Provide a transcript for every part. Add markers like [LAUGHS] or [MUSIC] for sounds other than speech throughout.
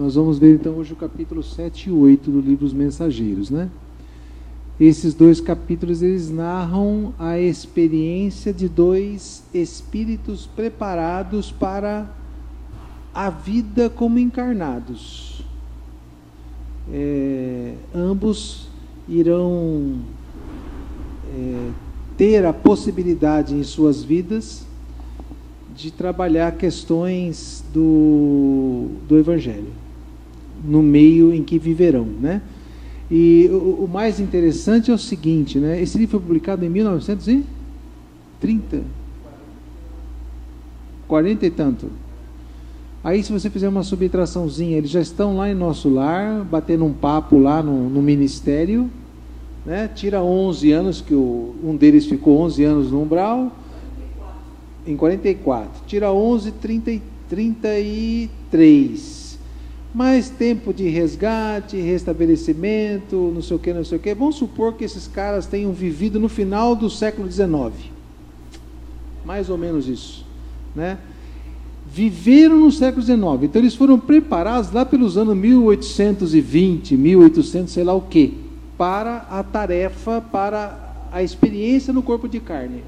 Nós vamos ver então hoje o capítulo 7 e 8 do livro Os Mensageiros, né? Esses dois capítulos eles narram a experiência de dois espíritos preparados para a vida como encarnados. É, ambos irão é, ter a possibilidade em suas vidas de trabalhar questões do, do Evangelho no meio em que viverão, né? E o, o, mais interessante é o seguinte, né? Esse livro foi publicado em 1930, 40 e tanto. Aí, se você fizer uma subtraçãozinha, eles já estão lá em nosso lar, batendo um papo lá no, no ministério, né? Tira 11 anos, que o, um deles ficou 11 anos no umbral, em 44. Tira 11, 30, 33 mais tempo de resgate, restabelecimento, não sei o que, não sei o que. Vamos supor que esses caras tenham vivido no final do século XIX. Mais ou menos isso. Né? Viveram no século XIX. Então eles foram preparados lá pelos anos 1820, 1800, sei lá o que, para a tarefa, para a experiência no corpo de carne,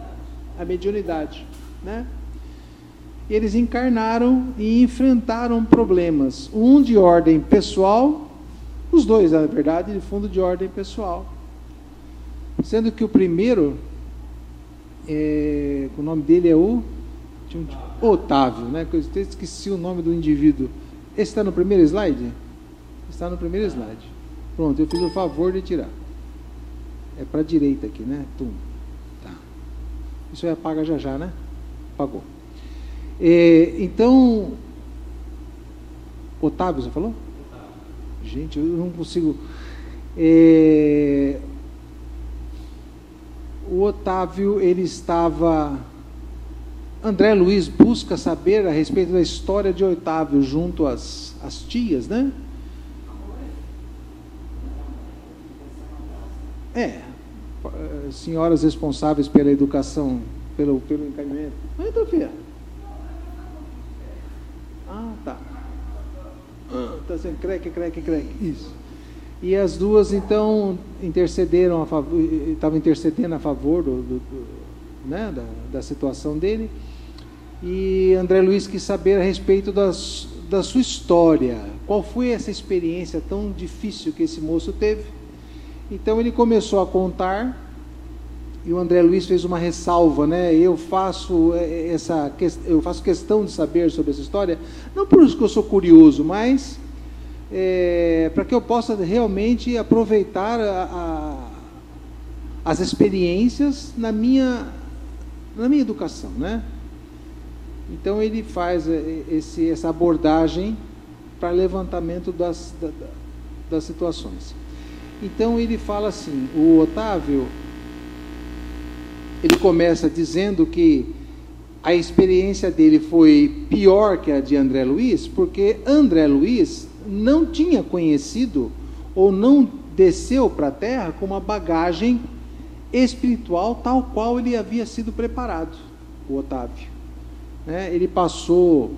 a mediunidade. Né? Eles encarnaram e enfrentaram problemas, um de ordem pessoal, os dois, na verdade, de fundo de ordem pessoal. Sendo que o primeiro, é, o nome dele é o Otávio, né? Eu esqueci o nome do indivíduo. Esse está no primeiro slide? Está no primeiro slide. Pronto, eu fiz o favor de tirar. É para a direita aqui, né? Tum. Tá. Isso aí apaga já já, né? Apagou. É, então, Otávio, você falou? Gente, eu não consigo. É, o Otávio, ele estava. André Luiz busca saber a respeito da história de Otávio junto às, às tias, né? É, senhoras responsáveis pela educação, pelo, pelo encaminhamento. Entra, filha. Ah, tá. Está sendo creque, creque, creque. Isso. E as duas, então, intercederam a favor, estavam intercedendo a favor do, do, do né, da, da situação dele. E André Luiz quis saber a respeito das, da sua história. Qual foi essa experiência tão difícil que esse moço teve? Então ele começou a contar e o André Luiz fez uma ressalva, né? Eu faço é, é, essa eu faço questão de saber sobre essa história, não por isso que eu sou curioso, mas é, para que eu possa realmente aproveitar a, a, as experiências na minha na minha educação, né? Então ele faz é, esse, essa abordagem para levantamento das, das situações. Então ele fala assim, o Otávio ele começa dizendo que a experiência dele foi pior que a de André Luiz, porque André Luiz não tinha conhecido ou não desceu para a terra com uma bagagem espiritual tal qual ele havia sido preparado, o Otávio. É, ele passou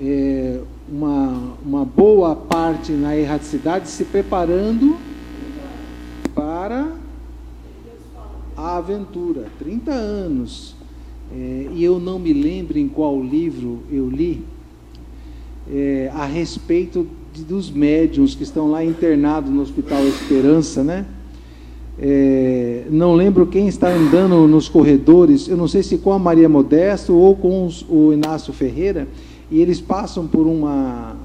é, uma, uma boa parte na erraticidade se preparando para aventura, 30 anos. É, e eu não me lembro em qual livro eu li é, a respeito de, dos médiums que estão lá internados no Hospital Esperança, né? É, não lembro quem está andando nos corredores, eu não sei se com a Maria Modesto ou com os, o Inácio Ferreira, e eles passam por uma,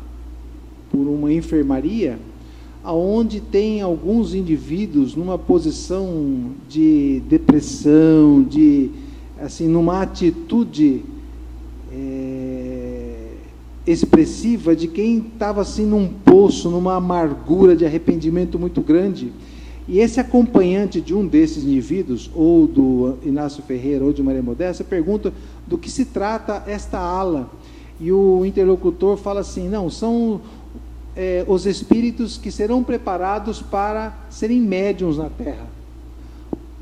por uma enfermaria aonde tem alguns indivíduos numa posição de depressão, de assim, numa atitude é, expressiva de quem estava assim num poço, numa amargura de arrependimento muito grande. E esse acompanhante de um desses indivíduos, ou do Inácio Ferreira, ou de Maria Modesta, pergunta do que se trata esta ala. E o interlocutor fala assim: não, são é, os espíritos que serão preparados para serem médiums na Terra.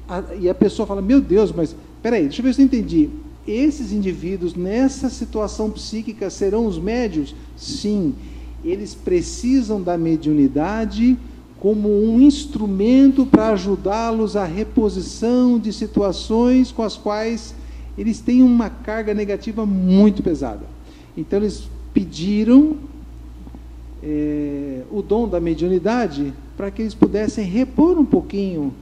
A, e a pessoa fala: Meu Deus, mas peraí, deixa eu ver se eu entendi. Esses indivíduos nessa situação psíquica serão os médios? Sim. eles precisam da mediunidade como um instrumento para ajudá-los à reposição de situações com as quais eles têm uma carga negativa muito pesada. Então eles pediram é, o dom da mediunidade para que eles pudessem repor um pouquinho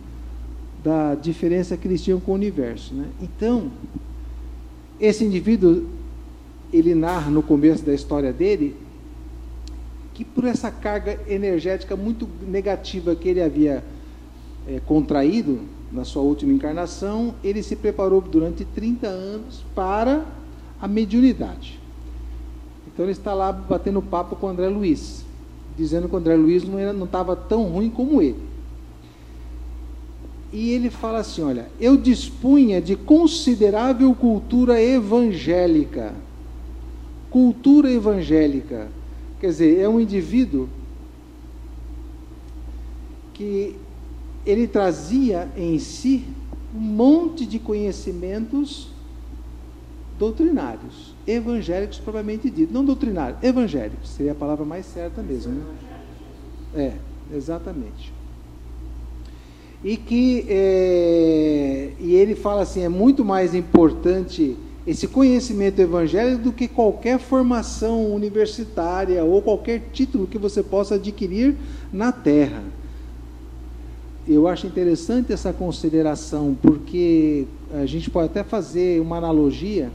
da diferença que eles tinham com o universo. Né? Então, esse indivíduo, ele narra no começo da história dele que por essa carga energética muito negativa que ele havia é, contraído na sua última encarnação, ele se preparou durante 30 anos para a mediunidade. Então ele está lá batendo papo com o André Luiz, dizendo que o André Luiz não estava tão ruim como ele. E ele fala assim: olha, eu dispunha de considerável cultura evangélica. Cultura evangélica. Quer dizer, é um indivíduo que ele trazia em si um monte de conhecimentos doutrinários, evangélicos propriamente dito, não doutrinários, evangélicos, seria a palavra mais certa mesmo. Né? É, exatamente. E que é, e ele fala assim, é muito mais importante esse conhecimento evangélico do que qualquer formação universitária ou qualquer título que você possa adquirir na terra. Eu acho interessante essa consideração, porque a gente pode até fazer uma analogia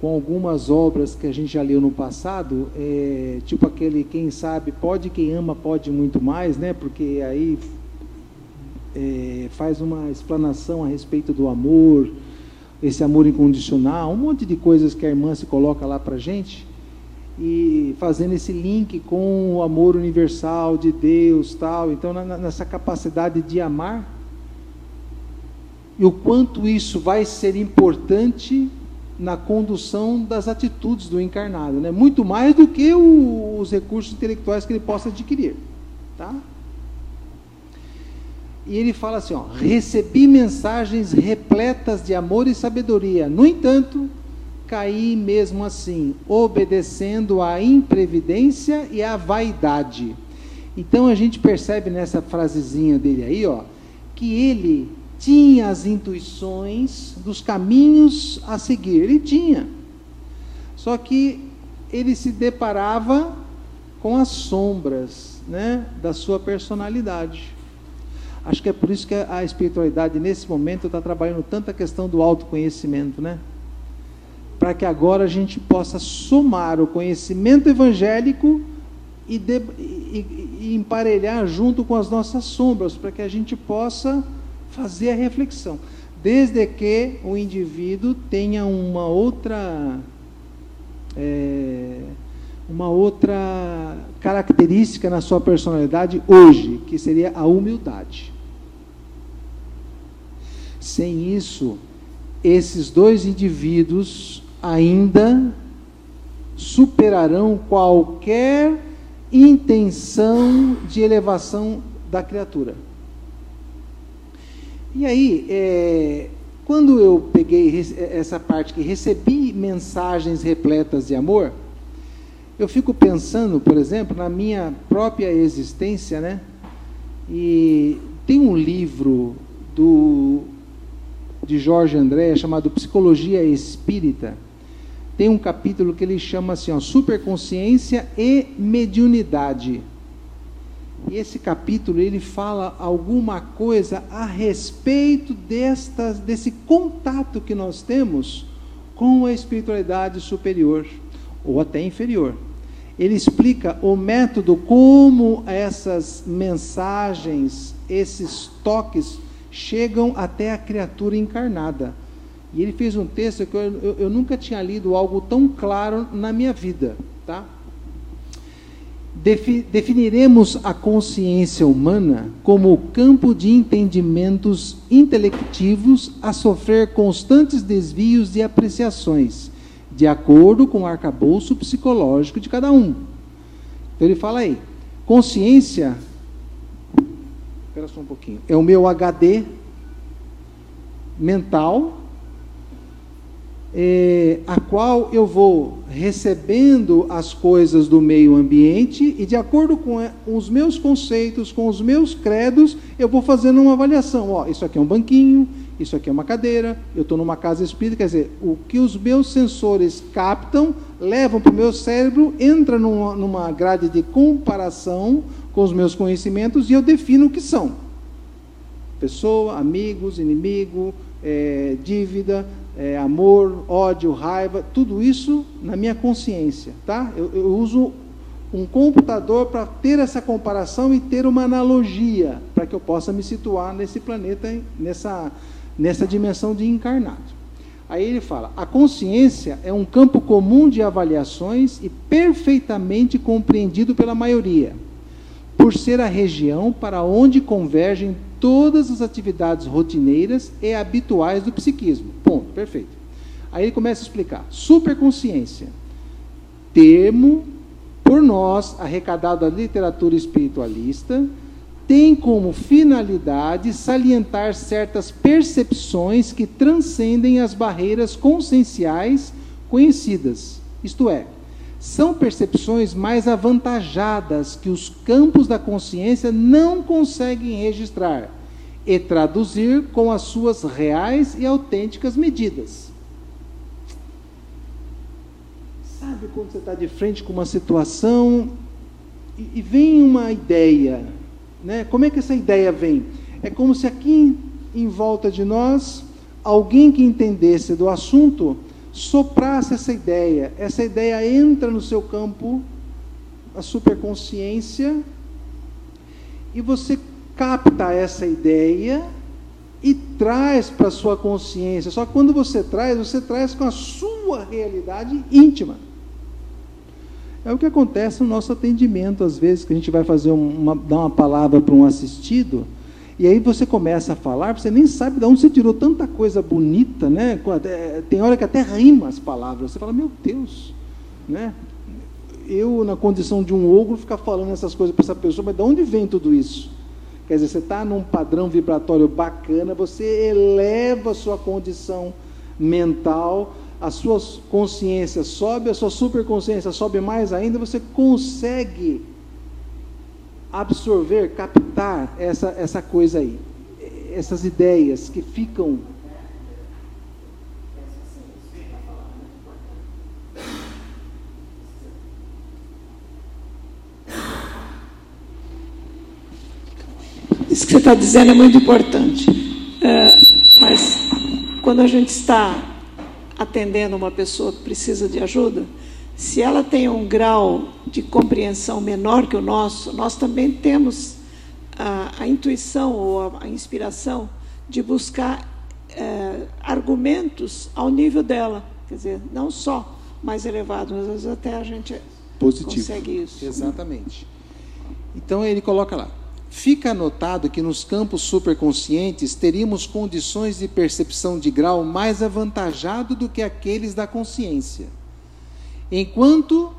com algumas obras que a gente já leu no passado, é, tipo aquele quem sabe pode, quem ama pode muito mais, né? Porque aí é, faz uma explanação a respeito do amor, esse amor incondicional, um monte de coisas que a irmã se coloca lá para gente e fazendo esse link com o amor universal de Deus, tal. Então, na, nessa capacidade de amar e o quanto isso vai ser importante na condução das atitudes do encarnado, né? Muito mais do que o, os recursos intelectuais que ele possa adquirir, tá? E ele fala assim: ó, recebi mensagens repletas de amor e sabedoria. No entanto, caí mesmo assim, obedecendo à imprevidência e à vaidade. Então a gente percebe nessa frasezinha dele aí, ó, que ele tinha as intuições dos caminhos a seguir. Ele tinha. Só que ele se deparava com as sombras, né, da sua personalidade. Acho que é por isso que a espiritualidade, nesse momento, está trabalhando tanta questão do autoconhecimento, né? Para que agora a gente possa somar o conhecimento evangélico e, de, e, e emparelhar junto com as nossas sombras, para que a gente possa fazer a reflexão. Desde que o indivíduo tenha uma outra. É, uma outra característica na sua personalidade hoje, que seria a humildade. Sem isso, esses dois indivíduos ainda superarão qualquer intenção de elevação da criatura. E aí, é, quando eu peguei essa parte que recebi mensagens repletas de amor, eu fico pensando, por exemplo, na minha própria existência, né? E tem um livro do de Jorge André chamado Psicologia Espírita. Tem um capítulo que ele chama assim, ó, superconsciência e mediunidade. E esse capítulo ele fala alguma coisa a respeito destas, desse contato que nós temos com a espiritualidade superior ou até inferior ele explica o método como essas mensagens, esses toques chegam até a criatura encarnada. E ele fez um texto que eu, eu, eu nunca tinha lido algo tão claro na minha vida, tá? Defi, definiremos a consciência humana como o campo de entendimentos intelectivos a sofrer constantes desvios e apreciações de acordo com o arcabouço psicológico de cada um. Então ele fala aí, consciência, espera só um pouquinho, é o meu HD mental é, a qual eu vou recebendo as coisas do meio ambiente e, de acordo com os meus conceitos, com os meus credos, eu vou fazendo uma avaliação. Ó, isso aqui é um banquinho, isso aqui é uma cadeira, eu estou numa casa espírita, quer dizer, o que os meus sensores captam, levam para o meu cérebro, entra numa, numa grade de comparação com os meus conhecimentos e eu defino o que são. Pessoa, amigos, inimigo, é, dívida, é, amor, ódio, raiva, tudo isso na minha consciência, tá? Eu, eu uso um computador para ter essa comparação e ter uma analogia para que eu possa me situar nesse planeta, nessa, nessa dimensão de encarnado. Aí ele fala: a consciência é um campo comum de avaliações e perfeitamente compreendido pela maioria, por ser a região para onde convergem todas as atividades rotineiras e habituais do psiquismo. Ponto, perfeito. Aí ele começa a explicar: superconsciência, termo por nós arrecadado da literatura espiritualista, tem como finalidade salientar certas percepções que transcendem as barreiras conscienciais conhecidas. Isto é, são percepções mais avantajadas que os campos da consciência não conseguem registrar e traduzir com as suas reais e autênticas medidas. Sabe quando você está de frente com uma situação e, e vem uma ideia, né? Como é que essa ideia vem? É como se aqui em volta de nós alguém que entendesse do assunto soprasse essa ideia. Essa ideia entra no seu campo, a superconsciência, e você capta essa ideia e traz para a sua consciência. Só que quando você traz, você traz com a sua realidade íntima. É o que acontece no nosso atendimento, às vezes, que a gente vai fazer uma, dar uma palavra para um assistido e aí você começa a falar, você nem sabe de onde você tirou tanta coisa bonita, né? Tem hora que até rima as palavras. Você fala, meu Deus, né? Eu, na condição de um ogro, ficar falando essas coisas para essa pessoa, mas de onde vem tudo isso? Quer dizer, você está num padrão vibratório bacana, você eleva a sua condição mental, a sua consciência sobe, a sua superconsciência sobe mais ainda, você consegue absorver, captar essa, essa coisa aí, essas ideias que ficam. Isso que você está dizendo é muito importante. É, mas quando a gente está atendendo uma pessoa que precisa de ajuda, se ela tem um grau de compreensão menor que o nosso, nós também temos a, a intuição ou a, a, inspiração de buscar é, argumentos ao nível dela, quer dizer, não só mais elevado, mas às vezes até a gente Positivo. consegue isso. Exatamente. Então ele coloca lá. Fica anotado que nos campos superconscientes teríamos condições de percepção de grau mais avantajado do que aqueles da consciência Enquanto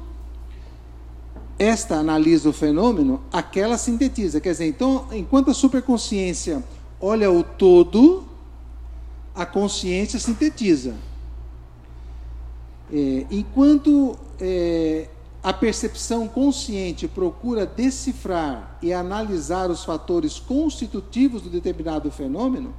esta analisa o fenômeno, aquela sintetiza. Quer dizer, então, enquanto a superconsciência olha o todo, a consciência sintetiza. É, enquanto é, a percepção consciente procura decifrar e analisar os fatores constitutivos do determinado fenômeno,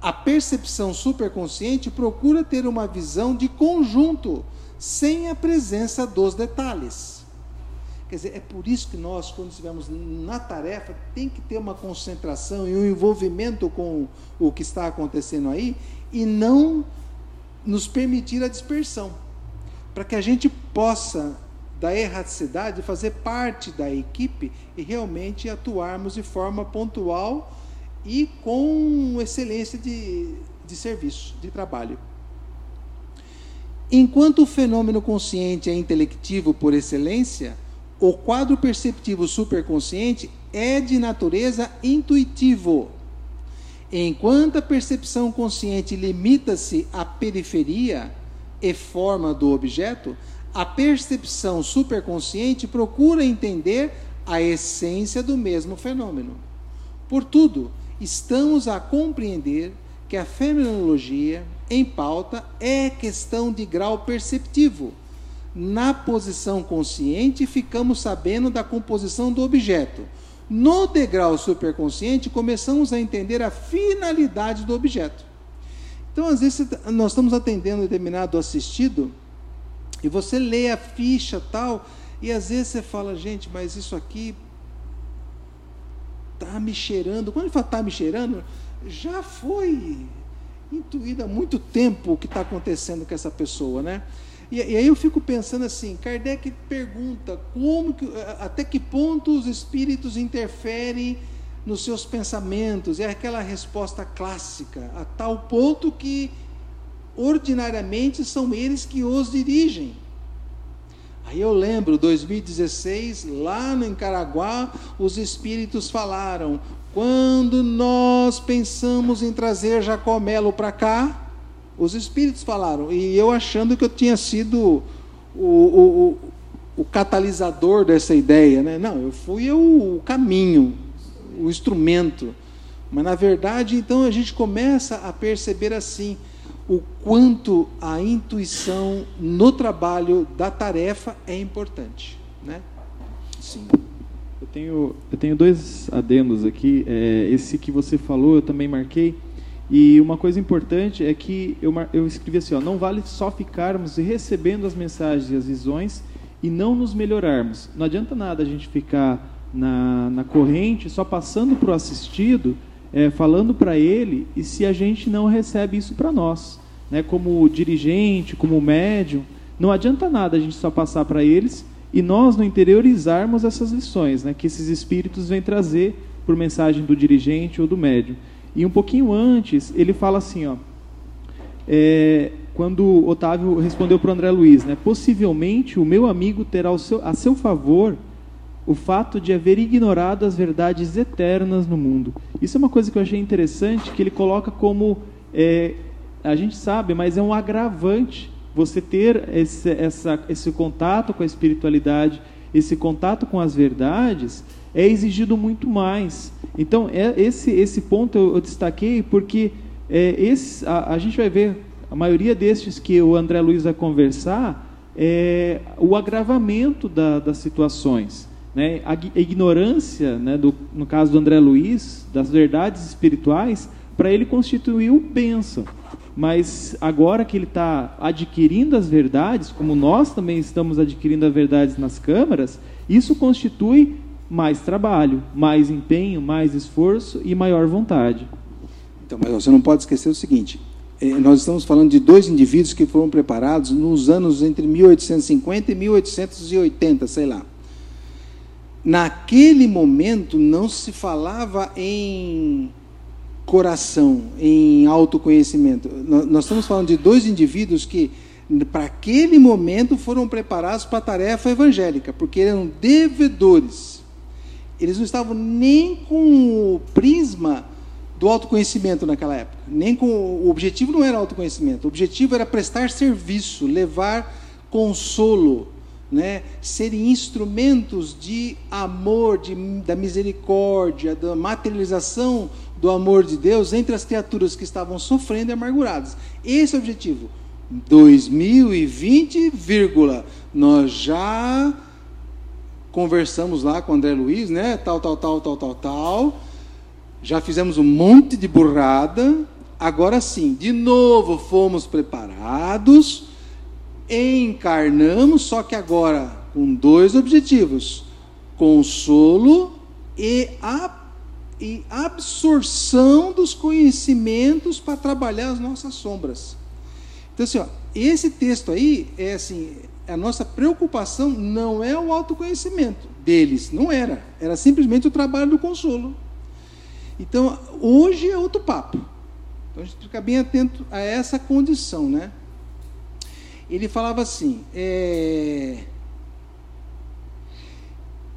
a percepção superconsciente procura ter uma visão de conjunto sem a presença dos detalhes. Quer dizer, é por isso que nós, quando estivermos na tarefa, tem que ter uma concentração e um envolvimento com o que está acontecendo aí e não nos permitir a dispersão, para que a gente possa da erraticidade fazer parte da equipe e realmente atuarmos de forma pontual e com excelência de, de serviço, de trabalho. Enquanto o fenômeno consciente é intelectivo por excelência, o quadro perceptivo superconsciente é de natureza intuitivo. Enquanto a percepção consciente limita-se à periferia e forma do objeto, a percepção superconsciente procura entender a essência do mesmo fenômeno. Portudo, estamos a compreender que a fenomenologia em pauta é questão de grau perceptivo. Na posição consciente, ficamos sabendo da composição do objeto. No degrau superconsciente, começamos a entender a finalidade do objeto. Então, às vezes, nós estamos atendendo determinado assistido e você lê a ficha tal, e às vezes você fala, gente, mas isso aqui está me cheirando. Quando ele fala está me cheirando, já foi intuído há muito tempo o que está acontecendo com essa pessoa, né? E, e, aí eu fico pensando assim, Kardec pergunta como que, até que ponto os espíritos interferem nos seus pensamentos. É aquela resposta clássica, a tal ponto que ordinariamente são eles que os dirigem. Aí eu lembro, 2016, lá no Encaraguá, os espíritos falaram: quando nós pensamos em trazer Jacomelo para cá, os espíritos falaram, e eu achando que eu tinha sido o, o, o catalisador dessa ideia, né? Não, eu fui o caminho, o instrumento. Mas na verdade, então a gente começa a perceber assim o quanto a intuição no trabalho da tarefa é importante, né? Sim. Eu tenho, eu tenho dois adendos aqui. É, esse que você falou, eu também marquei. E uma coisa importante é que eu, eu escrevi assim: ó, não vale só ficarmos recebendo as mensagens e as visões e não nos melhorarmos. Não adianta nada a gente ficar na, na corrente só passando para o assistido é, falando para ele e se a gente não recebe isso para nós, né? Como dirigente, como médium, não adianta nada a gente só passar para eles e nós não interiorizarmos essas lições, né? Que esses espíritos vêm trazer por mensagem do dirigente ou do médium. E um pouquinho antes ele fala assim, ó, é, quando Otávio respondeu para o André Luiz, né? Possivelmente o meu amigo terá seu, a seu favor o fato de haver ignorado as verdades eternas no mundo. Isso é uma coisa que eu achei interessante, que ele coloca como, é, a gente sabe, mas é um agravante você ter esse, essa, esse contato com a espiritualidade, esse contato com as verdades, é exigido muito mais. Então, é, esse, esse ponto eu, eu destaquei porque é, esse, a, a gente vai ver, a maioria destes que o André Luiz vai conversar, é o agravamento da, das situações. Né? A ignorância, né, do, no caso do André Luiz, das verdades espirituais, para ele constituiu bênção. Mas agora que ele está adquirindo as verdades, como nós também estamos adquirindo as verdades nas câmaras, isso constitui mais trabalho, mais empenho, mais esforço e maior vontade. Então, mas você não pode esquecer o seguinte: eh, nós estamos falando de dois indivíduos que foram preparados nos anos entre 1850 e 1880, sei lá naquele momento não se falava em coração, em autoconhecimento. Nós estamos falando de dois indivíduos que, para aquele momento, foram preparados para a tarefa evangélica, porque eram devedores. Eles não estavam nem com o prisma do autoconhecimento naquela época, nem com o objetivo não era autoconhecimento, o objetivo era prestar serviço, levar consolo, né, serem instrumentos de amor, de, da misericórdia, da materialização do amor de Deus entre as criaturas que estavam sofrendo e amarguradas. Esse é o objetivo. 2020, vírgula, nós já conversamos lá com o André Luiz, né? Tal, tal, tal, tal, tal, tal. Já fizemos um monte de burrada. Agora sim, de novo fomos preparados encarnamos, só que agora com dois objetivos: consolo e, a, e absorção dos conhecimentos para trabalhar as nossas sombras. Então, assim, ó, esse texto aí é assim: a nossa preocupação não é o autoconhecimento deles, não era, era simplesmente o trabalho do consolo. Então, hoje é outro papo. Então, a gente fica bem atento a essa condição, né? ele falava assim: é...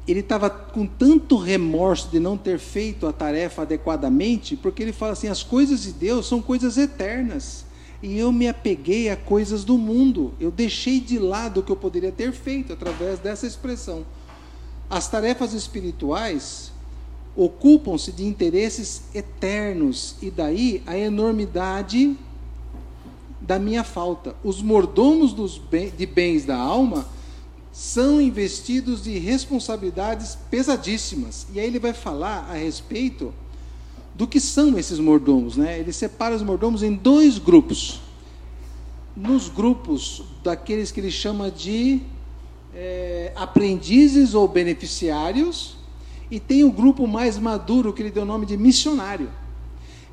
ele estava com tanto remorso de não ter feito a tarefa adequadamente, porque ele fala assim: as coisas de Deus são coisas eternas. E eu me apeguei a coisas do mundo. Eu deixei de lado o que eu poderia ter feito através dessa expressão. As tarefas espirituais ocupam-se de interesses eternos, e daí a enormidade da minha falta. Os mordomos bem, de bens da alma são investidos de responsabilidades pesadíssimas. E aí ele vai falar a respeito do que são esses mordomos. Né? Ele separa os mordomos em dois grupos. Nos grupos daqueles que ele chama de é, aprendizes ou beneficiários, e tem o grupo mais maduro, que ele deu o nome de missionário.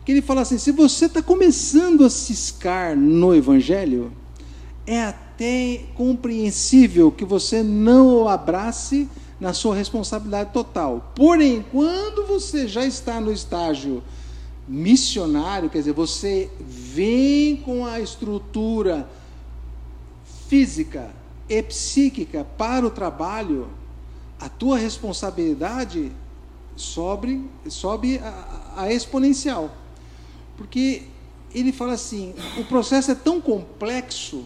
Que ele fala assim: se você está começando a ciscar no Evangelho, é até compreensível que você não o abrace na sua responsabilidade total. Porém, quando você já está no estágio missionário, quer dizer, você vem com a estrutura física e psíquica para o trabalho, a tua responsabilidade sobe, sobe a, a exponencial. Porque ele fala assim: o processo é tão complexo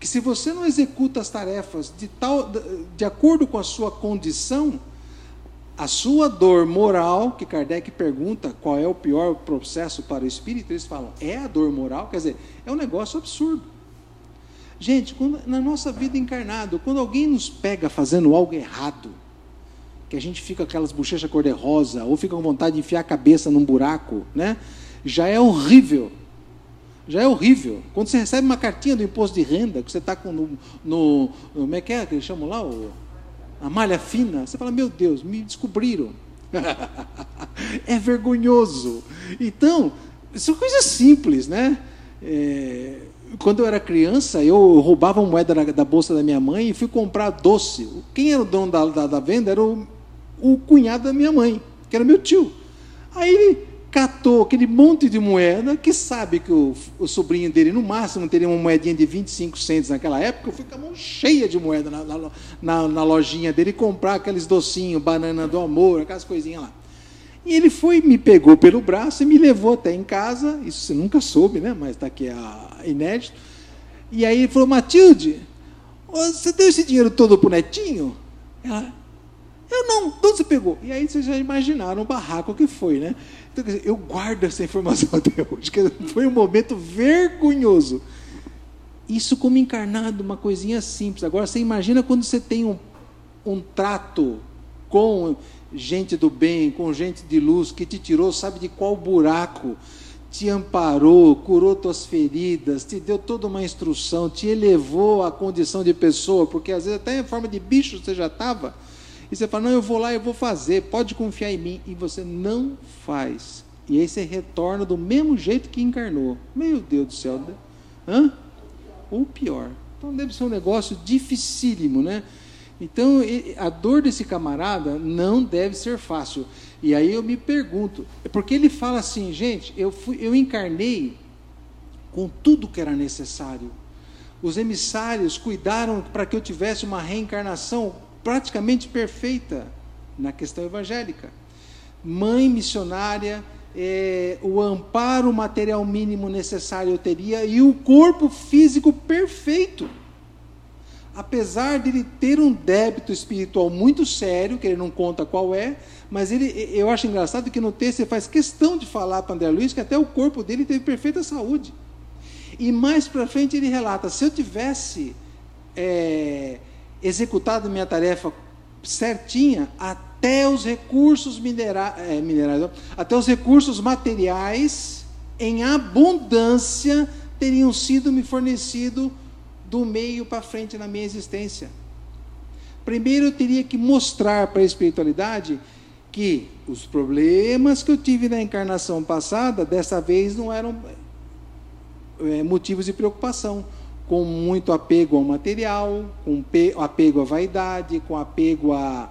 que se você não executa as tarefas de, tal, de acordo com a sua condição, a sua dor moral, que Kardec pergunta qual é o pior processo para o espírito, eles falam, é a dor moral, quer dizer, é um negócio absurdo. Gente, quando, na nossa vida encarnada, quando alguém nos pega fazendo algo errado, que a gente fica com aquelas bochechas cor-de-rosa, ou fica com vontade de enfiar a cabeça num buraco, né? já é horrível. Já é horrível. Quando você recebe uma cartinha do imposto de renda, que você está no, no, no, Como é que é que eles chamam lá? O, a malha fina. Você fala, meu Deus, me descobriram. [LAUGHS] é vergonhoso. Então, são coisas simples, né? É, quando eu era criança, eu roubava moeda da, da, bolsa da minha mãe e fui comprar doce. Quem era o dono da, da, da venda era o, o cunhado da minha mãe, que era meu tio. Aí catou aquele monte de moeda, que sabe que o, o, sobrinho dele, no máximo, teria uma moedinha de 25 centos naquela época, eu fui com a mão cheia de moeda na, na, na, lojinha dele comprar aqueles docinhos, banana do amor, aquelas coisinhas lá. E ele foi, me pegou pelo braço e me levou até em casa, isso você nunca soube, né? mas está aqui a, inédito. E aí ele falou, Matilde, você deu esse dinheiro todo para o netinho? Ela, eu não, de onde você pegou? E aí vocês já imaginaram o barraco que foi, né? Eu guardo essa informação [LAUGHS] até hoje, que foi um momento vergonhoso. Isso como encarnado, uma coisinha simples. Agora, você imagina quando você tem um, um trato com gente do bem, com gente de luz, que te tirou, sabe de qual buraco, te amparou, curou tuas feridas, te deu toda uma instrução, te elevou à condição de pessoa, porque às vezes até em forma de bicho você já estava e você fala, não, eu vou lá, eu vou fazer, pode confiar em mim. E você não faz. E aí você retorna do mesmo jeito que encarnou. Meu Deus do céu. Né? Hã? Ou pior. Então deve ser um negócio dificílimo, né? Então, a dor desse camarada não deve ser fácil. E aí eu me pergunto, porque ele fala assim, gente, eu, fui, eu encarnei com tudo que era necessário. Os emissários cuidaram para que eu tivesse uma reencarnação praticamente perfeita na questão evangélica. Mãe missionária, é, o amparo material mínimo necessário eu teria e o corpo físico perfeito. Apesar de ele ter um débito espiritual muito sério, que ele não conta qual é, mas ele, eu acho engraçado que no texto ele faz questão de falar para André Luiz que até o corpo dele teve perfeita saúde. E mais para frente ele relata: se eu tivesse é, executado minha tarefa certinha, até os recursos minera é, minerais, até os recursos materiais em abundância teriam sido me fornecido do meio para frente na minha existência. Primeiro eu teria que mostrar para a espiritualidade que os problemas que eu tive na encarnação passada, dessa vez não eram é, motivos de preocupação com muito apego ao material, com apego à vaidade, com apego a,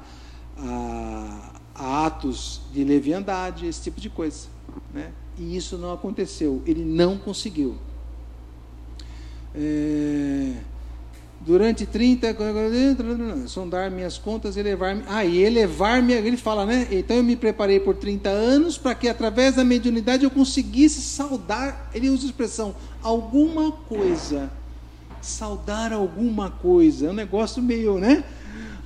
a, a atos de leviandade, esse tipo de coisa. Né? E isso não aconteceu, ele não conseguiu. É, durante 30 sondar minhas contas elevar-me. Ah, e elevar-me, ele fala, né? Então eu me preparei por 30 anos para que através da mediunidade eu conseguisse saudar, ele usa a expressão, alguma coisa saudar alguma coisa. É um negócio meio, né?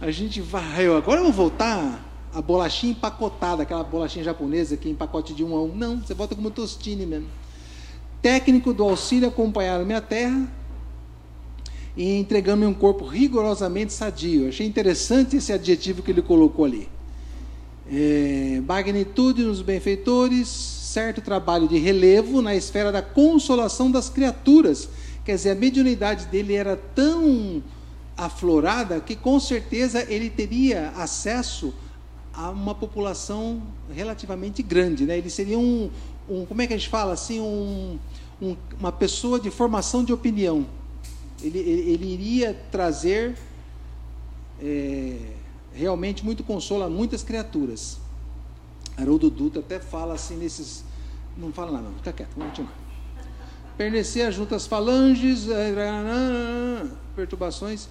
A gente vai. Agora eu vou voltar a bolachinha empacotada, aquela bolachinha japonesa que em pacote de um a um. Não, você volta como tostine mesmo. técnico do auxílio acompanharam minha terra e entregando-me um corpo rigorosamente sadio. Achei interessante esse adjetivo que ele colocou ali. É, magnitude nos benfeitores, certo trabalho de relevo na esfera da consolação das criaturas. Quer dizer, a mediunidade dele era tão aflorada que com certeza ele teria acesso a uma população relativamente grande. Né? Ele seria um, um como é que a gente fala assim, um, um, uma pessoa de formação de opinião. Ele, ele, ele iria trazer é, realmente muito consolo a muitas criaturas. Haroldo Dutra até fala assim nesses. Não fala nada, não, fica quieto, vamos continuar. Pertencer a juntas falanges, eh, perturbações.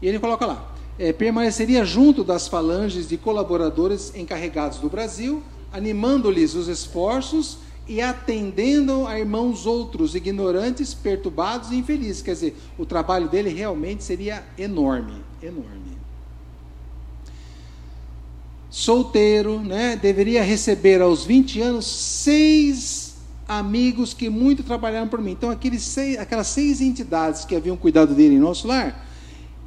E ele coloca lá: é, permaneceria junto das falanges de colaboradores encarregados do Brasil, animando-lhes os esforços e atendendo a irmãos outros, ignorantes, perturbados e infelizes. Quer dizer, o trabalho dele realmente seria enorme, enorme. Solteiro, né, deveria receber aos 20 anos seis amigos que muito trabalharam por mim. Então, seis, aquelas seis entidades que haviam cuidado dele em nosso lar,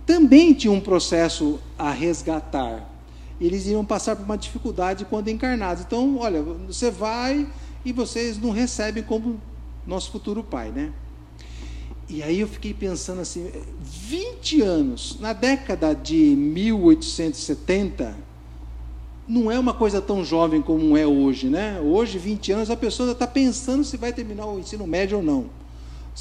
também tinham um processo a resgatar. Eles iam passar por uma dificuldade quando encarnados. Então, olha, você vai e vocês não recebem como nosso futuro pai, né? E aí eu fiquei pensando assim, 20 anos, na década de 1870, não é uma coisa tão jovem como é hoje, né? Hoje, 20 anos, a pessoa já está pensando se vai terminar o ensino médio ou não.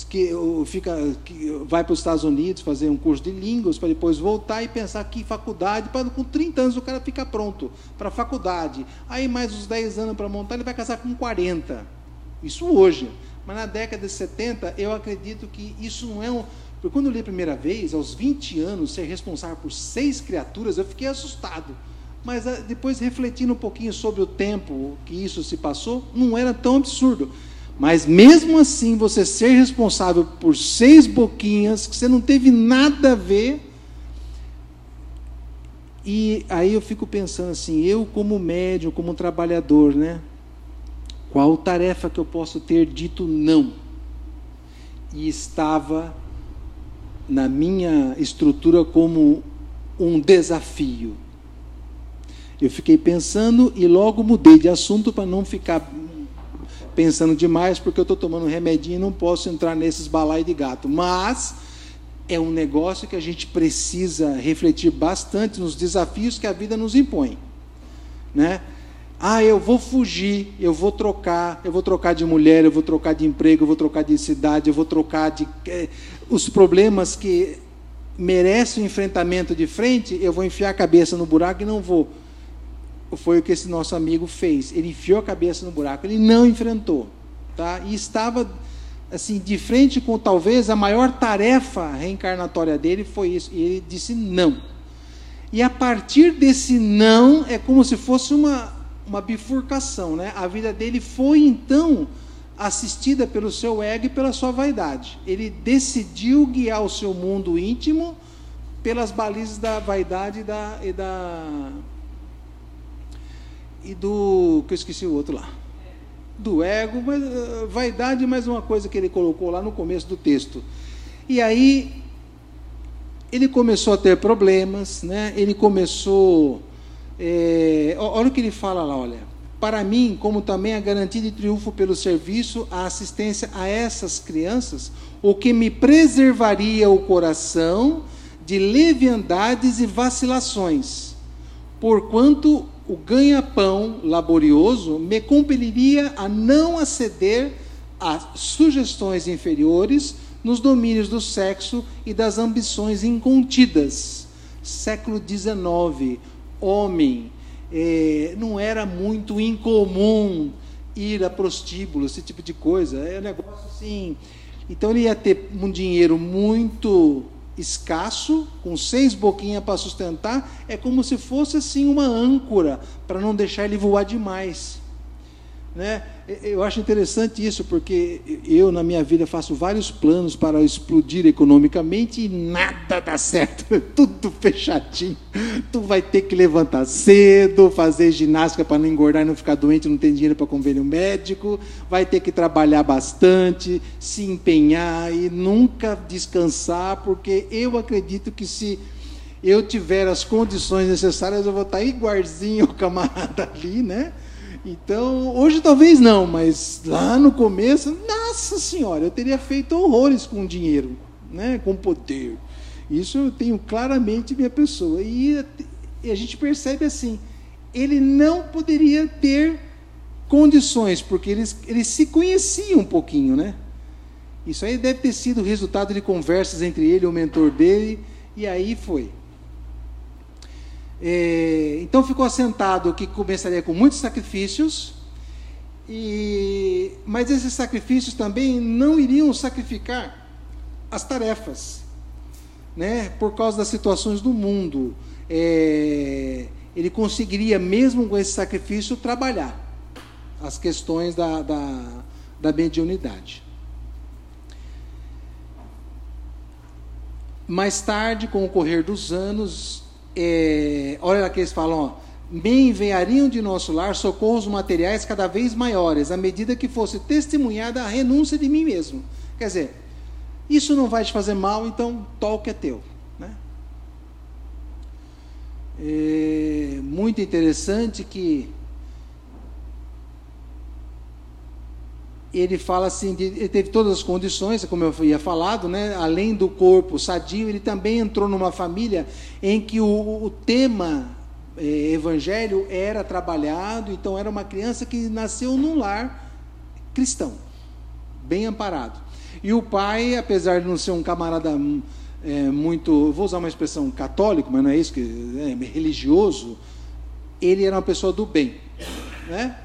Que fica, que vai para os Estados Unidos fazer um curso de línguas para depois voltar e pensar que faculdade, para com 30 anos o cara fica pronto para a faculdade. Aí mais uns 10 anos para montar, ele vai casar com 40. Isso hoje. Mas na década de 70, eu acredito que isso não é um. Porque quando eu li a primeira vez, aos 20 anos, ser responsável por seis criaturas, eu fiquei assustado. Mas ah, depois, refletindo um pouquinho sobre o tempo que isso se passou, não era tão absurdo. Mas mesmo assim, você ser responsável por seis boquinhas, que você não teve nada a ver. E aí eu fico pensando assim, eu como médium, como trabalhador, né? Qual tarefa que eu posso ter dito não? E estava na minha estrutura como um desafio. Eu fiquei pensando e logo mudei de assunto para não ficar pensando demais, porque eu estou tomando um remedinho e não posso entrar nesses balai de gato. Mas é um negócio que a gente precisa refletir bastante nos desafios que a vida nos impõe. Né? Ah, eu vou fugir, eu vou trocar, eu vou trocar de mulher, eu vou trocar de emprego, eu vou trocar de cidade, eu vou trocar de. Eh, os problemas que merecem o enfrentamento de frente, eu vou enfiar a cabeça no buraco e não vou foi o que esse nosso amigo fez. Ele enfiou a cabeça no buraco, ele não enfrentou, tá? E estava assim de frente com talvez a maior tarefa reencarnatória dele foi isso. E ele disse não. E a partir desse não é como se fosse uma uma bifurcação, né? A vida dele foi então assistida pelo seu ego e pela sua vaidade. Ele decidiu guiar o seu mundo íntimo pelas balizas da vaidade e da, e da e do. que eu esqueci o outro lá. Do ego, mas uh, vaidade, mais uma coisa que ele colocou lá no começo do texto. E aí ele começou a ter problemas, né? ele começou. É, olha o que ele fala lá, olha. Para mim, como também a garantia de triunfo pelo serviço, a assistência a essas crianças, o que me preservaria o coração de leviandades e vacilações, porquanto o ganha-pão laborioso me compeliria a não aceder a sugestões inferiores nos domínios do sexo e das ambições incontidas. Século XIX, homem, é, não era muito incomum ir a prostíbulo, esse tipo de coisa. É um negócio assim. Então ele ia ter um dinheiro muito escasso, com seis boquinhas para sustentar, é como se fosse assim uma âncora para não deixar ele voar demais. Né? Eu acho interessante isso, porque eu, na minha vida, faço vários planos para explodir economicamente e nada dá certo. [LAUGHS] Tudo fechadinho. Tu vai ter que levantar cedo, fazer ginástica para não engordar e não ficar doente, não tem dinheiro para convênio médico, vai ter que trabalhar bastante, se empenhar e nunca descansar, porque eu acredito que se eu tiver as condições necessárias, eu vou estar igualzinho o camarada [LAUGHS] ali, né? Então, hoje talvez não, mas lá no começo, nossa senhora, eu teria feito horrores com dinheiro, né, com poder. Isso eu tenho claramente minha pessoa. E, a gente percebe assim, ele não poderia ter condições, porque eles, eles se conheciam um pouquinho, né? Isso aí deve ter sido resultado de conversas entre ele e o mentor dele, e aí foi. Então ficou assentado que começaria com muitos sacrifícios, e, mas esses sacrifícios também não iriam sacrificar as tarefas, né? por causa das situações do mundo. É, ele conseguiria, mesmo com esse sacrifício, trabalhar as questões da, da, da mediunidade. Mais tarde, com o correr dos anos, é, olha lá que eles falam, ó, me enviariam de nosso lar socorros materiais cada vez maiores, à medida que fosse testemunhada a renúncia de mim mesmo. Quer dizer, isso não vai te fazer mal, então toque é teu. Né? É muito interessante que ele fala assim, ele teve todas as condições, como eu ia falado, né? além do corpo sadio, ele também entrou numa família em que o, o tema eh, evangelho era trabalhado, então era uma criança que nasceu num lar cristão, bem amparado. E o pai, apesar de não ser um camarada é, muito, vou usar uma expressão católico, mas não é isso que é religioso, ele era uma pessoa do bem, né?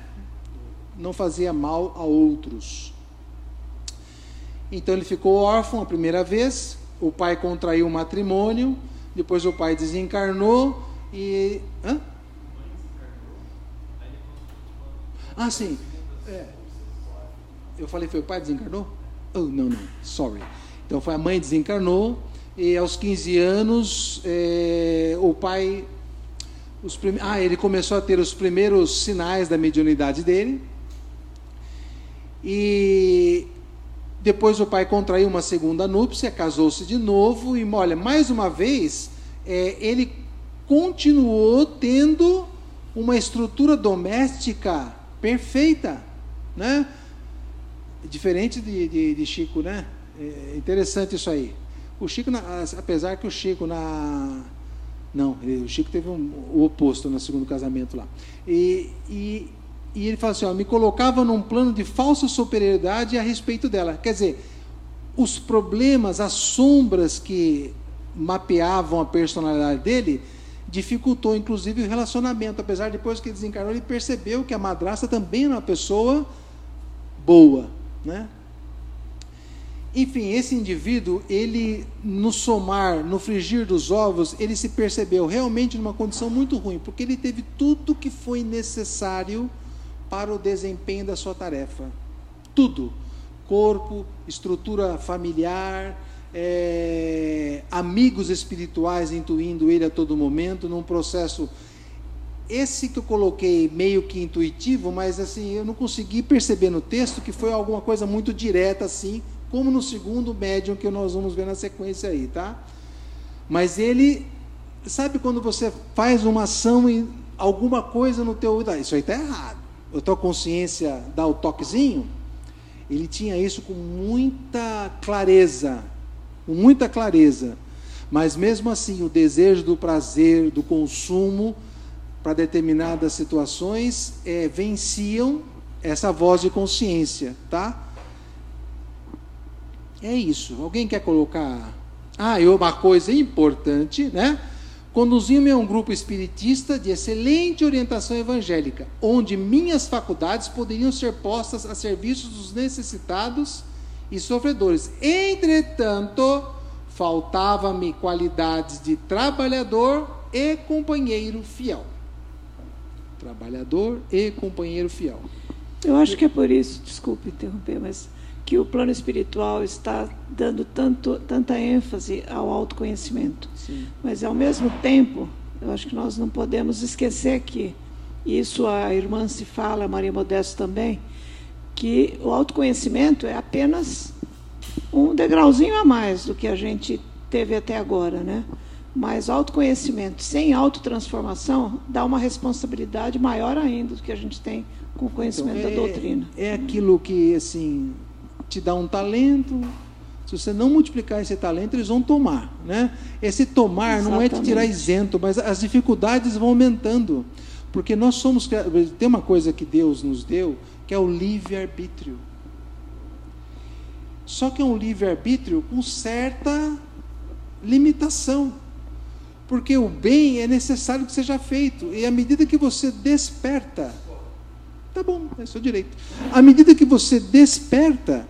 Não fazia mal a outros. Então ele ficou órfão a primeira vez, o pai contraiu o matrimônio, depois o pai desencarnou e. Hã? Ah, sim. É. Eu falei, foi o pai desencarnou? Oh, não, não, sorry. Então foi a mãe desencarnou e aos 15 anos é, o pai. Os prime... Ah, ele começou a ter os primeiros sinais da mediunidade dele e depois o pai contraiu uma segunda núpcia, casou-se de novo, e olha, mais uma vez, é, ele continuou tendo uma estrutura doméstica perfeita, né? Diferente de, de, de Chico, né? É interessante isso aí. O Chico, apesar que o Chico na não, o Chico teve um, o oposto no segundo casamento lá. E, e e ele fala assim: ó, me colocava num plano de falsa superioridade a respeito dela. Quer dizer, os problemas, as sombras que mapeavam a personalidade dele, dificultou inclusive o relacionamento. Apesar de depois que ele desencarnou, ele percebeu que a madrasta também era uma pessoa boa, né? Enfim, esse indivíduo, ele no somar, no frigir dos ovos, ele se percebeu realmente numa condição muito ruim, porque ele teve tudo que foi necessário para o desempenho da sua tarefa. Tudo: corpo, estrutura familiar, é, amigos espirituais intuindo ele a todo momento, num processo. Esse que eu coloquei meio que intuitivo, mas assim, eu não consegui perceber no texto que foi alguma coisa muito direta assim, como no segundo médium que nós vamos ver na sequência aí, tá? Mas ele, sabe quando você faz uma ação e alguma coisa no teu, isso aí está errado a tua consciência dá o toquezinho, ele tinha isso com muita clareza, com muita clareza. Mas mesmo assim, o desejo do prazer, do consumo, para determinadas situações, é, venciam essa voz de consciência, tá? É isso. Alguém quer colocar? Ah, e uma coisa importante, né? Conduziu-me a um grupo espiritista de excelente orientação evangélica, onde minhas faculdades poderiam ser postas a serviço dos necessitados e sofredores. Entretanto, faltava-me qualidades de trabalhador e companheiro fiel. Trabalhador e companheiro fiel. Eu acho que é por isso, desculpe interromper, mas que o plano espiritual está dando tanto, tanta ênfase ao autoconhecimento. Sim. Mas, ao mesmo tempo, eu acho que nós não podemos esquecer que, isso a irmã se fala, a Maria Modesto também, que o autoconhecimento é apenas um degrauzinho a mais do que a gente teve até agora, né? Mas autoconhecimento sem autotransformação dá uma responsabilidade maior ainda do que a gente tem com o conhecimento então, é, da doutrina. É aquilo que assim te dá um talento. Se você não multiplicar esse talento, eles vão tomar, né? Esse tomar Exatamente. não é te tirar isento, mas as dificuldades vão aumentando, porque nós somos tem uma coisa que Deus nos deu que é o livre arbítrio. Só que é um livre arbítrio com certa limitação. Porque o bem é necessário que seja feito. E à medida que você desperta, tá bom, é seu direito. À medida que você desperta,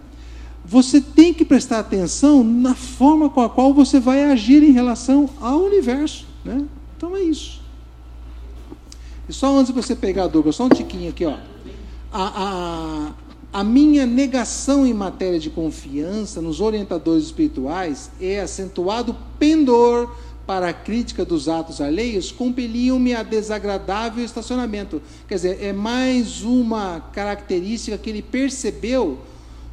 você tem que prestar atenção na forma com a qual você vai agir em relação ao universo. Né? Então é isso. E só antes de você pegar dúvida, só um tiquinho aqui, ó. A, a, a minha negação em matéria de confiança nos orientadores espirituais é acentuado pendor para a crítica dos atos alheios compeliam-me a desagradável estacionamento. Quer dizer, é mais uma característica que ele percebeu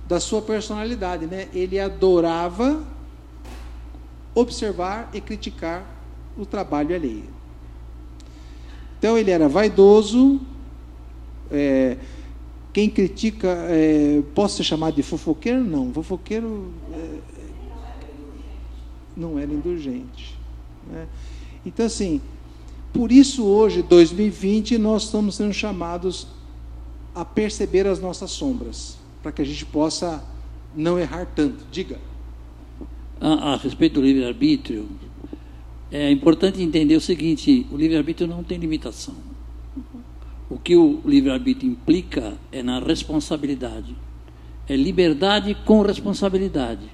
da sua personalidade, né? Ele adorava observar e criticar o trabalho alheio. Então ele era vaidoso. É, quem critica, é, posso ser chamado de fofoqueiro? Não, fofoqueiro é, não era indulgente. Né? Então, assim, por isso hoje, 2020, nós estamos sendo chamados a perceber as nossas sombras, para que a gente possa não errar tanto. Diga. A, a respeito do livre-arbítrio, é importante entender o seguinte: o livre-arbítrio não tem limitação. O que o livre-arbítrio implica é na responsabilidade. É liberdade com responsabilidade.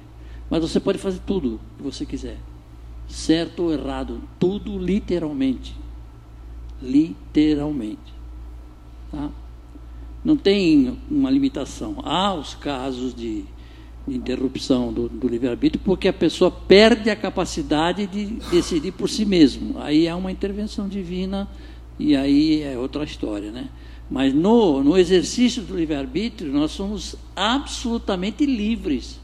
Mas você pode fazer tudo que você quiser certo ou errado, tudo literalmente. Literalmente. Tá? Não tem uma limitação. Há os casos de interrupção do, do livre-arbítrio porque a pessoa perde a capacidade de decidir por si mesmo. Aí há uma intervenção divina e aí é outra história, né? Mas no, no exercício do livre-arbítrio nós somos absolutamente livres.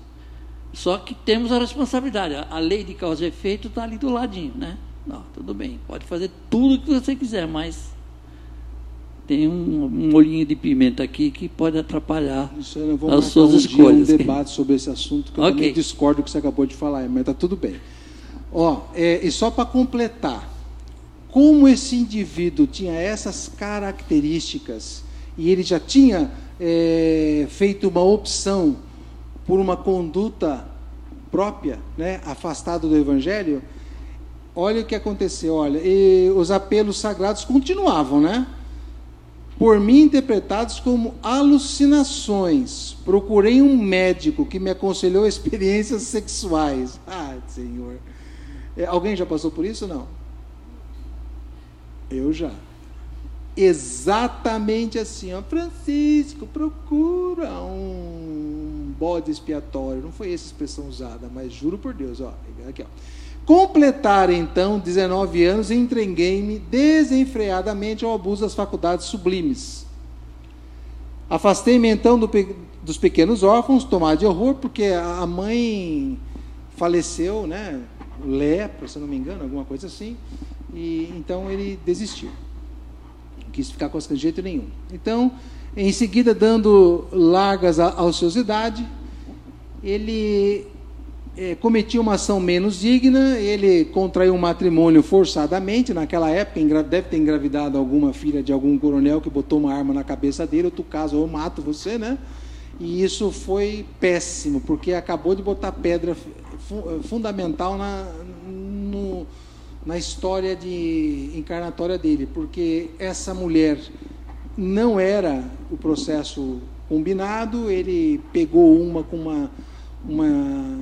Só que temos a responsabilidade. A lei de causa e efeito está ali do ladinho, né? Não, tudo bem, pode fazer tudo o que você quiser, mas tem um, um molhinho de pimenta aqui que pode atrapalhar as suas um escolhas. Dia um debate sobre esse assunto que eu okay. discordo do que você acabou de falar, mas está tudo bem. Ó, é, e só para completar, como esse indivíduo tinha essas características e ele já tinha é, feito uma opção por uma conduta própria, né, afastado do Evangelho, olha o que aconteceu, olha, os apelos sagrados continuavam, né? Por mim interpretados como alucinações. Procurei um médico que me aconselhou [LAUGHS] experiências sexuais. Ah, Senhor. É, alguém já passou por isso? Não. Eu já exatamente assim, ó, Francisco, procura um bode expiatório. Não foi essa expressão usada, mas juro por Deus, ó, aqui, ó. Completar então 19 anos e entreguei-me desenfreadamente ao abuso das faculdades sublimes. Afastei-me então do, dos pequenos órfãos, tomado de horror, porque a mãe faleceu, né? Lepra, se não me engano, alguma coisa assim. E então ele desistiu quis ficar com essa de jeito nenhum. Então, em seguida, dando largas à ociosidade, ele é, cometia uma ação menos digna, ele contraiu um matrimônio forçadamente, naquela época deve ter engravidado alguma filha de algum coronel que botou uma arma na cabeça dele, ou tu casa ou eu mato você, né? E isso foi péssimo, porque acabou de botar pedra fundamental na, no, na história de encarnatória dele, porque essa mulher não era o processo combinado, ele pegou uma com uma, uma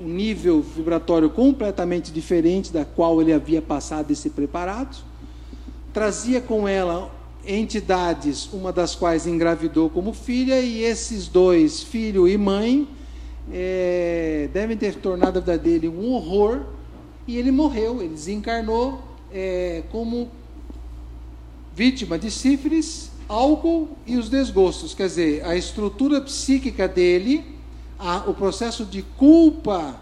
um nível vibratório completamente diferente da qual ele havia passado e se preparado, trazia com ela entidades, uma das quais engravidou como filha, e esses dois, filho e mãe, é, devem ter tornado a vida dele um horror, e ele morreu, ele desencarnou é, como vítima de sífilis, álcool e os desgostos. Quer dizer, a estrutura psíquica dele, a, o processo de culpa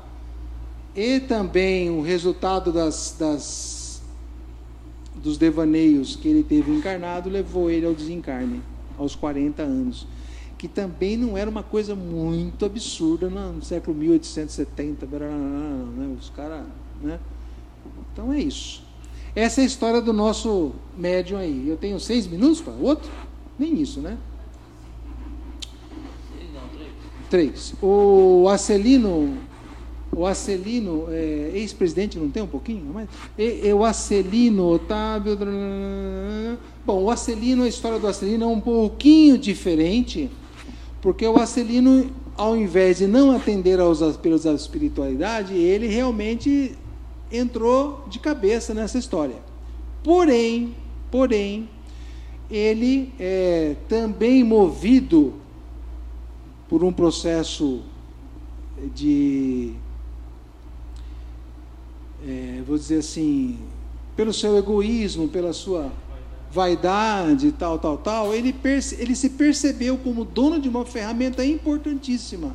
e também o resultado das, das, dos devaneios que ele teve encarnado levou ele ao desencarne, aos 40 anos. Que também não era uma coisa muito absurda no século 1870, né? os caras. Né? Então é isso. Essa é a história do nosso médium aí. Eu tenho seis minutos para outro? Nem isso, né? Três. O Acelino, o Acelino, é, ex-presidente, não tem um pouquinho mais? E, e, o Acelino, Otávio. Bom, o Acelino, a história do Acelino é um pouquinho diferente, porque o Acelino, ao invés de não atender aos apelos da espiritualidade, ele realmente entrou de cabeça nessa história. Porém, porém, ele é também movido por um processo de, é, vou dizer assim, pelo seu egoísmo, pela sua vaidade, tal, tal, tal, ele, ele se percebeu como dono de uma ferramenta importantíssima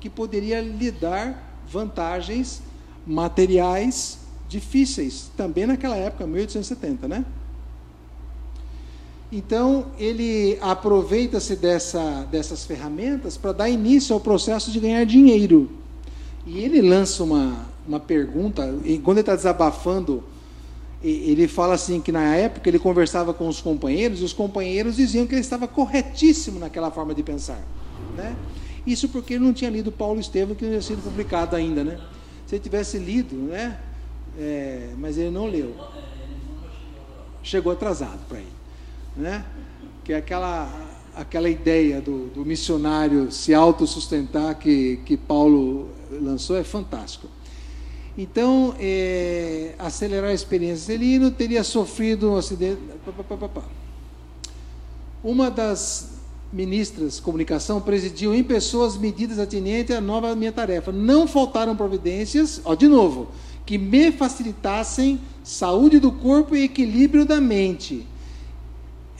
que poderia lhe dar vantagens materiais difíceis, também naquela época, 1870, né? Então, ele aproveita-se dessa, dessas ferramentas para dar início ao processo de ganhar dinheiro. E ele lança uma, uma pergunta, e quando ele está desabafando, ele fala assim que na época ele conversava com os companheiros, e os companheiros diziam que ele estava corretíssimo naquela forma de pensar. Né? Isso porque ele não tinha lido Paulo Estevam, que não tinha sido publicado ainda. Né? Se ele tivesse lido, né? É, mas ele não leu. Chegou atrasado para ele. Né? Que é aquela, aquela ideia do, do missionário se autossustentar que, que Paulo lançou é fantástico. Então, é, acelerar a experiência. Celino teria sofrido um acidente. Uma das ministras de comunicação presidiu em pessoas medidas atinentes à nova minha tarefa. Não faltaram providências, ó, de novo, que me facilitassem saúde do corpo e equilíbrio da mente.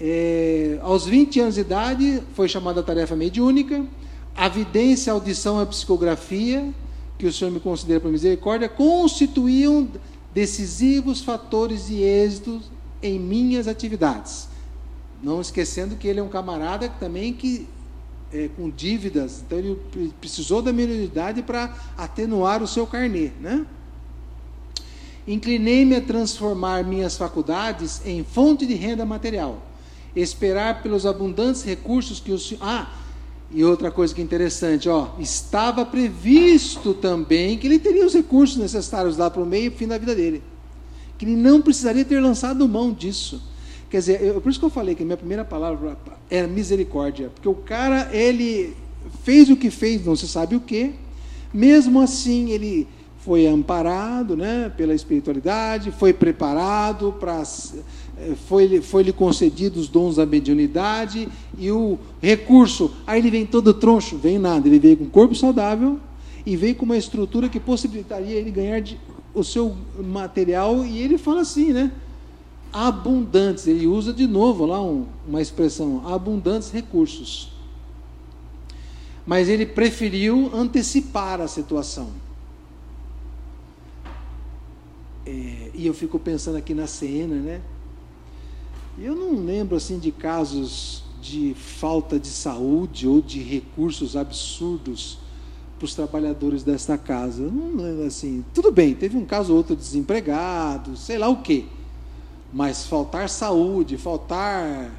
É, aos 20 anos de idade, foi chamada a tarefa mediúnica. A vidência, a audição e a psicografia, que o Senhor me considera para misericórdia, constituíam decisivos fatores de êxito em minhas atividades. Não esquecendo que ele é um camarada também que é, com dívidas, então ele precisou da mediunidade para atenuar o seu carnê, né? Inclinei-me a transformar minhas faculdades em fonte de renda material, esperar pelos abundantes recursos que o Senhor. Ah, e outra coisa que é interessante, ó, estava previsto também que ele teria os recursos necessários lá para o meio e fim da vida dele. Que ele não precisaria ter lançado mão disso. Quer dizer, eu, por isso que eu falei que a minha primeira palavra era misericórdia, porque o cara, ele fez o que fez, não se sabe o que, mesmo assim ele foi amparado né, pela espiritualidade, foi preparado para. Eh, foi, foi lhe concedido os dons da mediunidade e o recurso. Aí ele vem todo troncho, vem nada. Ele veio com um corpo saudável e veio com uma estrutura que possibilitaria ele ganhar de, o seu material. E ele fala assim, né? Abundantes. Ele usa de novo lá um, uma expressão: abundantes recursos. Mas ele preferiu antecipar a situação. É, e eu fico pensando aqui na cena, né? Eu não lembro assim de casos de falta de saúde ou de recursos absurdos para os trabalhadores desta casa. Não lembro assim. Tudo bem, teve um caso ou outro desempregado, sei lá o quê. Mas faltar saúde, faltar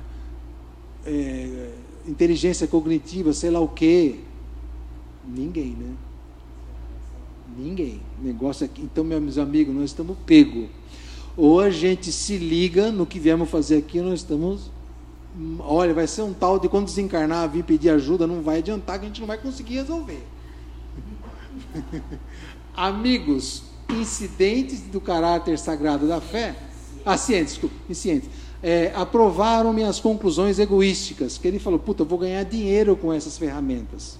é, inteligência cognitiva, sei lá o quê. Ninguém, né? Ninguém. Negócio aqui. Então, meus amigos, nós estamos pego. Ou a gente se liga no que viemos fazer aqui, nós estamos. Olha, vai ser um tal de quando desencarnar, vir pedir ajuda, não vai adiantar, que a gente não vai conseguir resolver. [LAUGHS] Amigos, incidentes do caráter sagrado da fé, ah, ciente, desculpa, ciente. é, aprovaram minhas conclusões egoísticas, que ele falou, puta, eu vou ganhar dinheiro com essas ferramentas.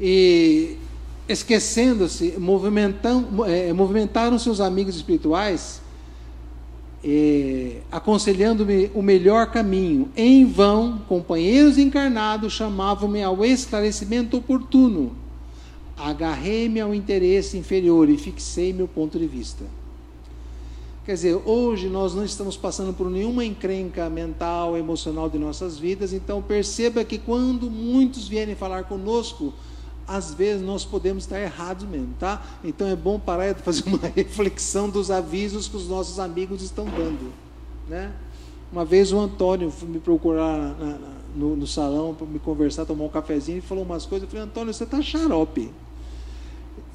E esquecendo-se, é, movimentaram seus amigos espirituais, é, aconselhando-me o melhor caminho. Em vão, companheiros encarnados chamavam-me ao esclarecimento oportuno. Agarrei-me ao interesse inferior e fixei meu ponto de vista. Quer dizer, hoje nós não estamos passando por nenhuma encrenca mental, emocional de nossas vidas, então perceba que quando muitos vierem falar conosco, às vezes nós podemos estar errados mesmo, tá? Então é bom parar e fazer uma [LAUGHS] reflexão dos avisos que os nossos amigos estão dando, né? Uma vez o Antônio foi me procurar na, na, no, no, salão para me conversar, tomar um cafezinho e falou umas coisas. Eu falei, Antônio, você está xarope.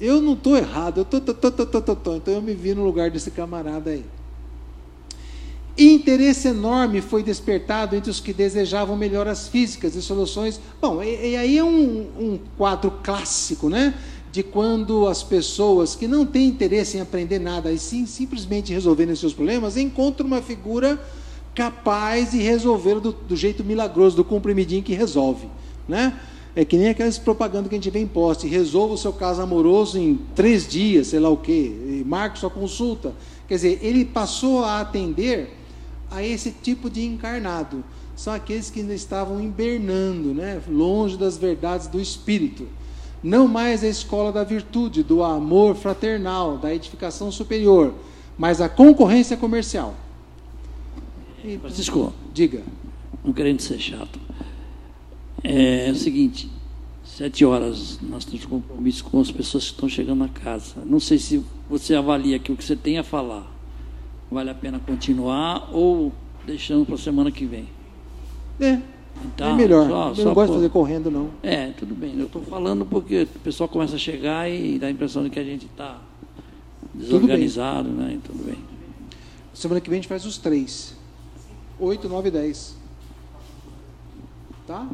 Eu não estou errado, eu tô, tô, tô, tô, tô. Então eu me vi no lugar desse camarada aí. Interesse enorme foi despertado entre os que desejavam melhoras físicas e soluções. Bom, e, e aí é um, um quadro clássico, né? De quando as pessoas que não têm interesse em aprender nada e sim simplesmente resolverem seus problemas encontram uma figura capaz de resolver do, do jeito milagroso, do comprimidinho que resolve, né? É que nem aquelas propagandas que a gente vê em poste. Resolva o seu caso amoroso em três dias, sei lá o quê. Marque sua consulta. Quer dizer, ele passou a atender a esse tipo de encarnado. São aqueles que ainda estavam hibernando, né? longe das verdades do Espírito. Não mais a escola da virtude, do amor fraternal, da edificação superior, mas a concorrência comercial. E, Francisco, diga. Não querendo ser chato. É, é o seguinte, sete horas nós temos compromisso com as pessoas que estão chegando na casa. Não sei se você avalia que o que você tem a falar vale a pena continuar ou deixando para a semana que vem? É. Então, é melhor. Só, eu só não gosto por... de fazer correndo, não. É, tudo bem. Eu estou falando porque o pessoal começa a chegar e dá a impressão de que a gente está desorganizado, tudo né? E tudo bem. Semana que vem a gente faz os três. Oito, nove, dez. Tá?